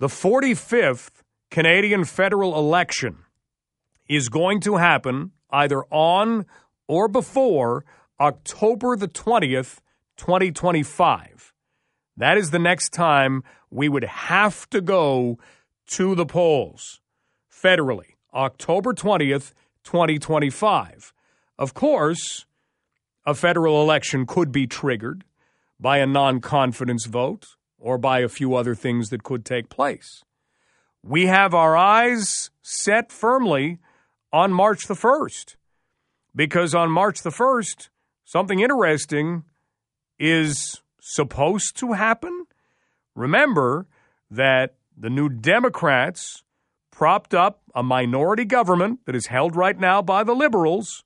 The 45th Canadian federal election is going to happen either on or before October the 20th, 2025. That is the next time we would have to go to the polls federally, October 20th, 2025. Of course, a federal election could be triggered by a non confidence vote or by a few other things that could take place. We have our eyes set firmly on March the 1st because on March the 1st, something interesting is supposed to happen. Remember that the new Democrats propped up a minority government that is held right now by the liberals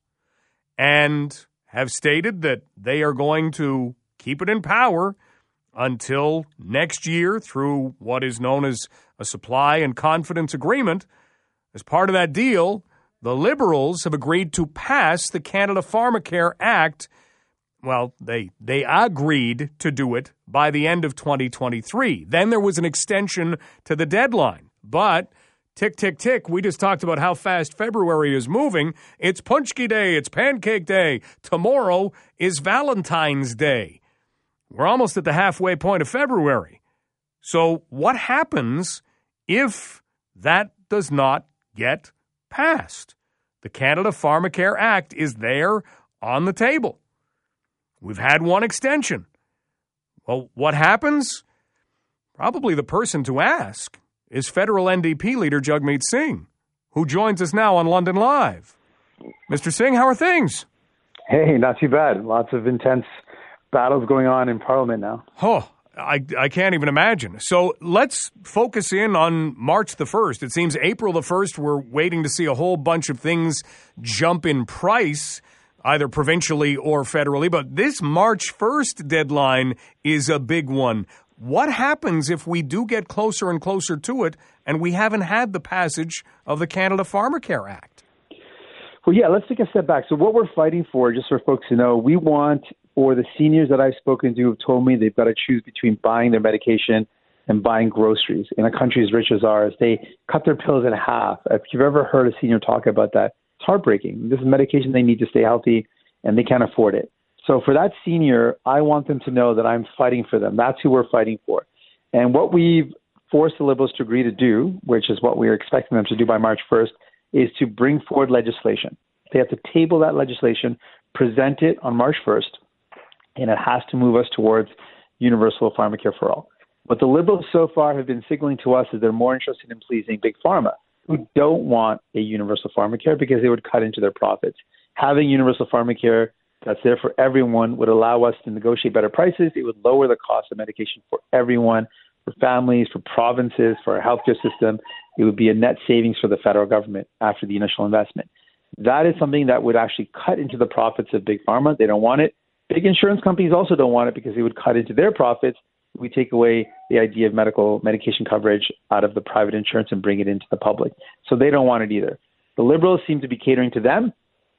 and have stated that they are going to keep it in power until next year through what is known as a supply and confidence agreement. As part of that deal, the Liberals have agreed to pass the Canada Pharmacare Act. Well, they they agreed to do it by the end of 2023. Then there was an extension to the deadline. But tick tick tick, we just talked about how fast February is moving. It's Punchki Day, it's Pancake Day. Tomorrow is Valentine's Day. We're almost at the halfway point of February. So, what happens if that does not get passed? The Canada Pharmacare Act is there on the table. We've had one extension. Well, what happens? Probably the person to ask is federal NDP leader Jagmeet Singh, who joins us now on London Live. Mr. Singh, how are things? Hey, not too bad. Lots of intense battles going on in Parliament now. Oh, I, I can't even imagine. So let's focus in on March the 1st. It seems April the 1st, we're waiting to see a whole bunch of things jump in price, either provincially or federally. But this March 1st deadline is a big one. What happens if we do get closer and closer to it and we haven't had the passage of the Canada Pharmacare Act? Well, yeah, let's take a step back. So, what we're fighting for, just for folks to know, we want or the seniors that I've spoken to have told me they've got to choose between buying their medication and buying groceries. In a country as rich as ours, they cut their pills in half. If you've ever heard a senior talk about that, it's heartbreaking. This is medication they need to stay healthy and they can't afford it. So for that senior, I want them to know that I'm fighting for them. That's who we're fighting for. And what we've forced the Liberals to agree to do, which is what we're expecting them to do by March 1st, is to bring forward legislation. They have to table that legislation, present it on March 1st, and it has to move us towards universal pharmacare for all. What the Liberals so far have been signaling to us is they're more interested in pleasing big pharma, who don't want a universal pharmacare because they would cut into their profits. Having universal pharmacare that's there for everyone would allow us to negotiate better prices. It would lower the cost of medication for everyone, for families, for provinces, for our healthcare system. It would be a net savings for the federal government after the initial investment. That is something that would actually cut into the profits of big pharma. They don't want it. Big insurance companies also don't want it because it would cut into their profits. We take away the idea of medical medication coverage out of the private insurance and bring it into the public. So they don't want it either. The liberals seem to be catering to them,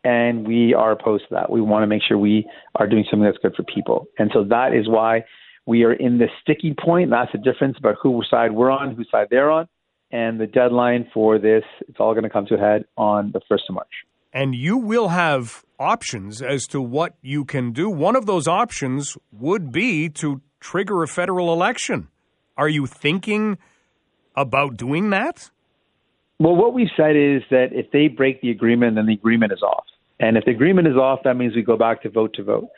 and we are opposed to that. We want to make sure we are doing something that's good for people. And so that is why we are in this sticky point. That's the difference about whose side we're on, whose side they're on. And the deadline for this, it's all going to come to a head on the 1st of March and you will have options as to what you can do. One of those options would be to trigger a federal election. Are you thinking about doing that? Well, what we've said is that if they break the agreement, then the agreement is off. And if the agreement is off, that means we go back to vote to vote.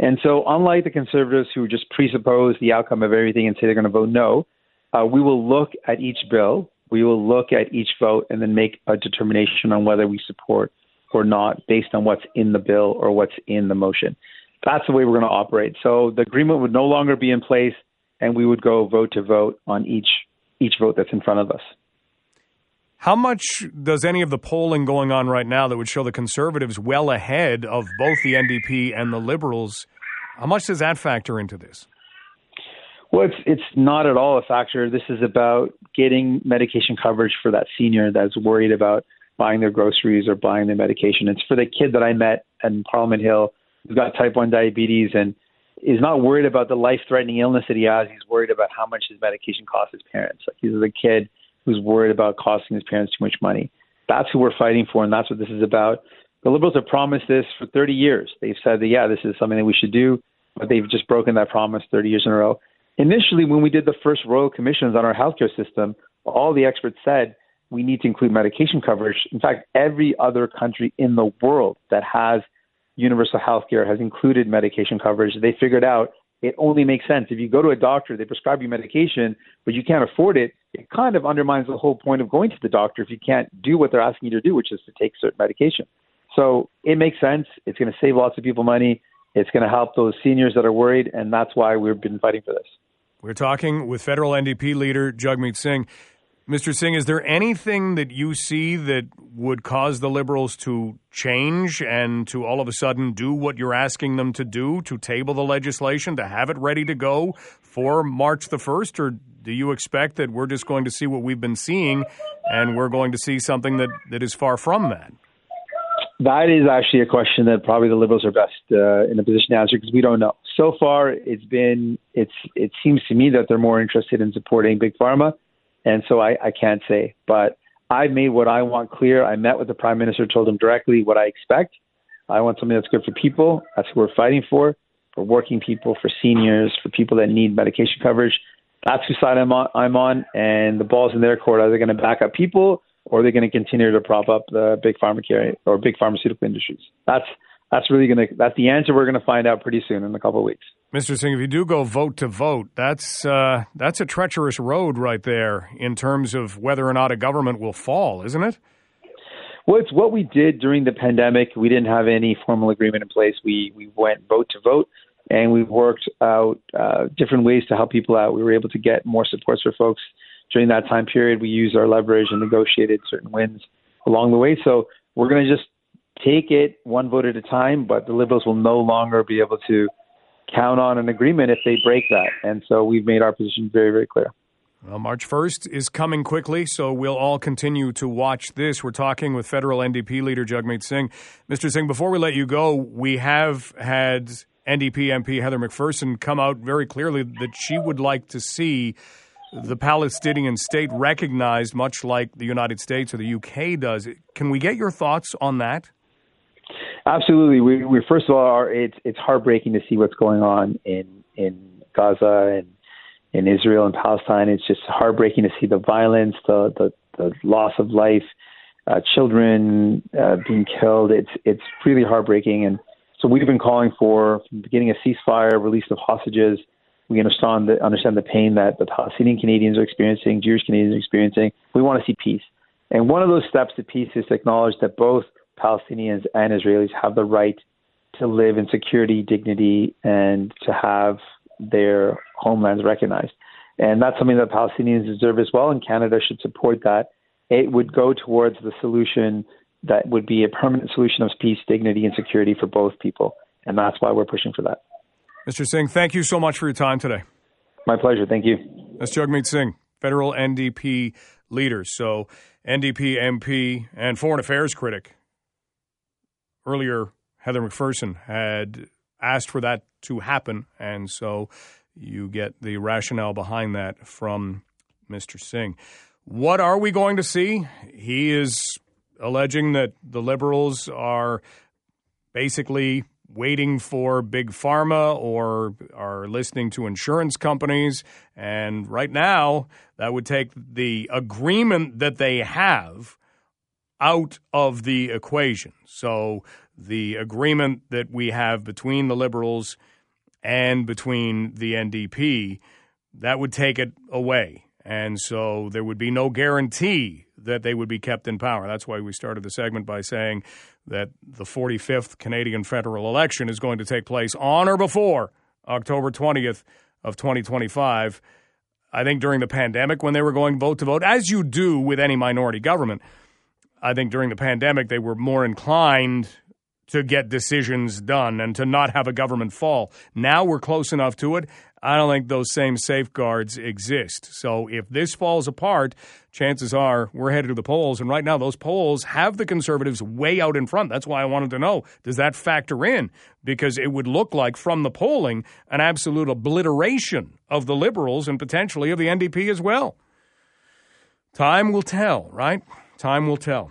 And so, unlike the conservatives who just presuppose the outcome of everything and say they're going to vote no, uh, we will look at each bill, we will look at each vote, and then make a determination on whether we support or not based on what's in the bill or what's in the motion. That's the way we're going to operate. So the agreement would no longer be in place, and we would go vote to vote on each each vote that's in front of us. How much does any of the polling going on right now that would show the conservatives well ahead of both the NDP and the Liberals? How much does that factor into this? Well, it's it's not at all a factor. This is about getting medication coverage for that senior that's worried about buying their groceries or buying their medication. It's for the kid that I met in Parliament Hill who's got type 1 diabetes and is not worried about the life threatening illness that he has. He's worried about how much his medication costs his parents. Like he's a kid who's worried about costing his parents too much money. That's who we're fighting for, and that's what this is about. The Liberals have promised this for 30 years. They've said that, yeah, this is something that we should do, but they've just broken that promise 30 years in a row. Initially, when we did the first royal commissions on our healthcare system, all the experts said we need to include medication coverage. In fact, every other country in the world that has universal health care has included medication coverage. They figured out it only makes sense. If you go to a doctor, they prescribe you medication, but you can't afford it, it kind of undermines the whole point of going to the doctor if you can't do what they're asking you to do, which is to take certain medication. So it makes sense. It's going to save lots of people money. It's going to help those seniors that are worried, and that's why we've been fighting for this. We're talking with federal NDP leader Jagmeet Singh. Mr. Singh, is there anything that you see that would cause the Liberals to change and to all of a sudden do what you're asking them to do, to table the legislation, to have it ready to go for March the 1st? Or do you expect that we're just going to see what we've been seeing and we're going to see something that, that is far from that? That is actually a question that probably the Liberals are best uh, in a position to answer because we don't know. So far, it's been it's it seems to me that they're more interested in supporting big pharma and so I, I can't say. But I've made what I want clear. I met with the prime minister, told him directly what I expect. I want something that's good for people. That's what we're fighting for, for working people, for seniors, for people that need medication coverage. That's whose side I'm on. I'm on, and the ball's in their court. Are they going to back up people, or are they going to continue to prop up the big pharmacare or big pharmaceutical industries? That's that's really going to that's the answer we're going to find out pretty soon in a couple of weeks. Mr. Singh, if you do go vote to vote, that's uh, that's a treacherous road right there in terms of whether or not a government will fall, isn't it? Well, it's what we did during the pandemic. We didn't have any formal agreement in place. We we went vote to vote, and we worked out uh, different ways to help people out. We were able to get more supports for folks during that time period. We used our leverage and negotiated certain wins along the way. So we're going to just take it one vote at a time, but the Liberals will no longer be able to count on an agreement if they break that. And so we've made our position very, very clear. Well, March 1st is coming quickly, so we'll all continue to watch this. We're talking with federal NDP leader Jagmeet Singh. Mr. Singh, before we let you go, we have had NDP MP Heather McPherson come out very clearly that she would like to see the Palestinian state recognized, much like the United States or the UK does. Can we get your thoughts on that? Absolutely. We, we first of all, are, it's it's heartbreaking to see what's going on in in Gaza and in Israel and Palestine. It's just heartbreaking to see the violence, the the, the loss of life, uh, children uh, being killed. It's it's really heartbreaking. And so we've been calling for from the beginning a ceasefire, release of hostages. We understand the, understand the pain that the Palestinian Canadians are experiencing, Jewish Canadians are experiencing. We want to see peace. And one of those steps to peace is to acknowledge that both Palestinians and Israelis have the right to live in security, dignity, and to have their homelands recognized. And that's something that Palestinians deserve as well, and Canada should support that. It would go towards the solution that would be a permanent solution of peace, dignity, and security for both people. And that's why we're pushing for that. Mr. Singh, thank you so much for your time today. My pleasure. Thank you. That's Jagmeet Singh, federal NDP leader. So, NDP MP and foreign affairs critic earlier, Heather McPherson had asked for that to happen, and so you get the rationale behind that from Mr. Singh. What are we going to see? He is alleging that the liberals are basically waiting for big pharma or are listening to insurance companies. And right now, that would take the agreement that they have out of the equation. So the agreement that we have between the Liberals and between the NDP, that would take it away. And so there would be no guarantee that they would be kept in power. That's why we started the segment by saying that the 45th Canadian federal election is going to take place on or before October 20th of 2025. I think during the pandemic when they were going vote to vote, as you do with any minority government – I think during the pandemic, they were more inclined to get decisions done and to not have a government fall. Now we're close enough to it. I don't think those same safeguards exist. So if this falls apart, chances are we're headed to the polls. And right now, those polls have the conservatives way out in front. That's why I wanted to know does that factor in? Because it would look like, from the polling, an absolute obliteration of the liberals and potentially of the NDP as well. Time will tell, right? Time will tell.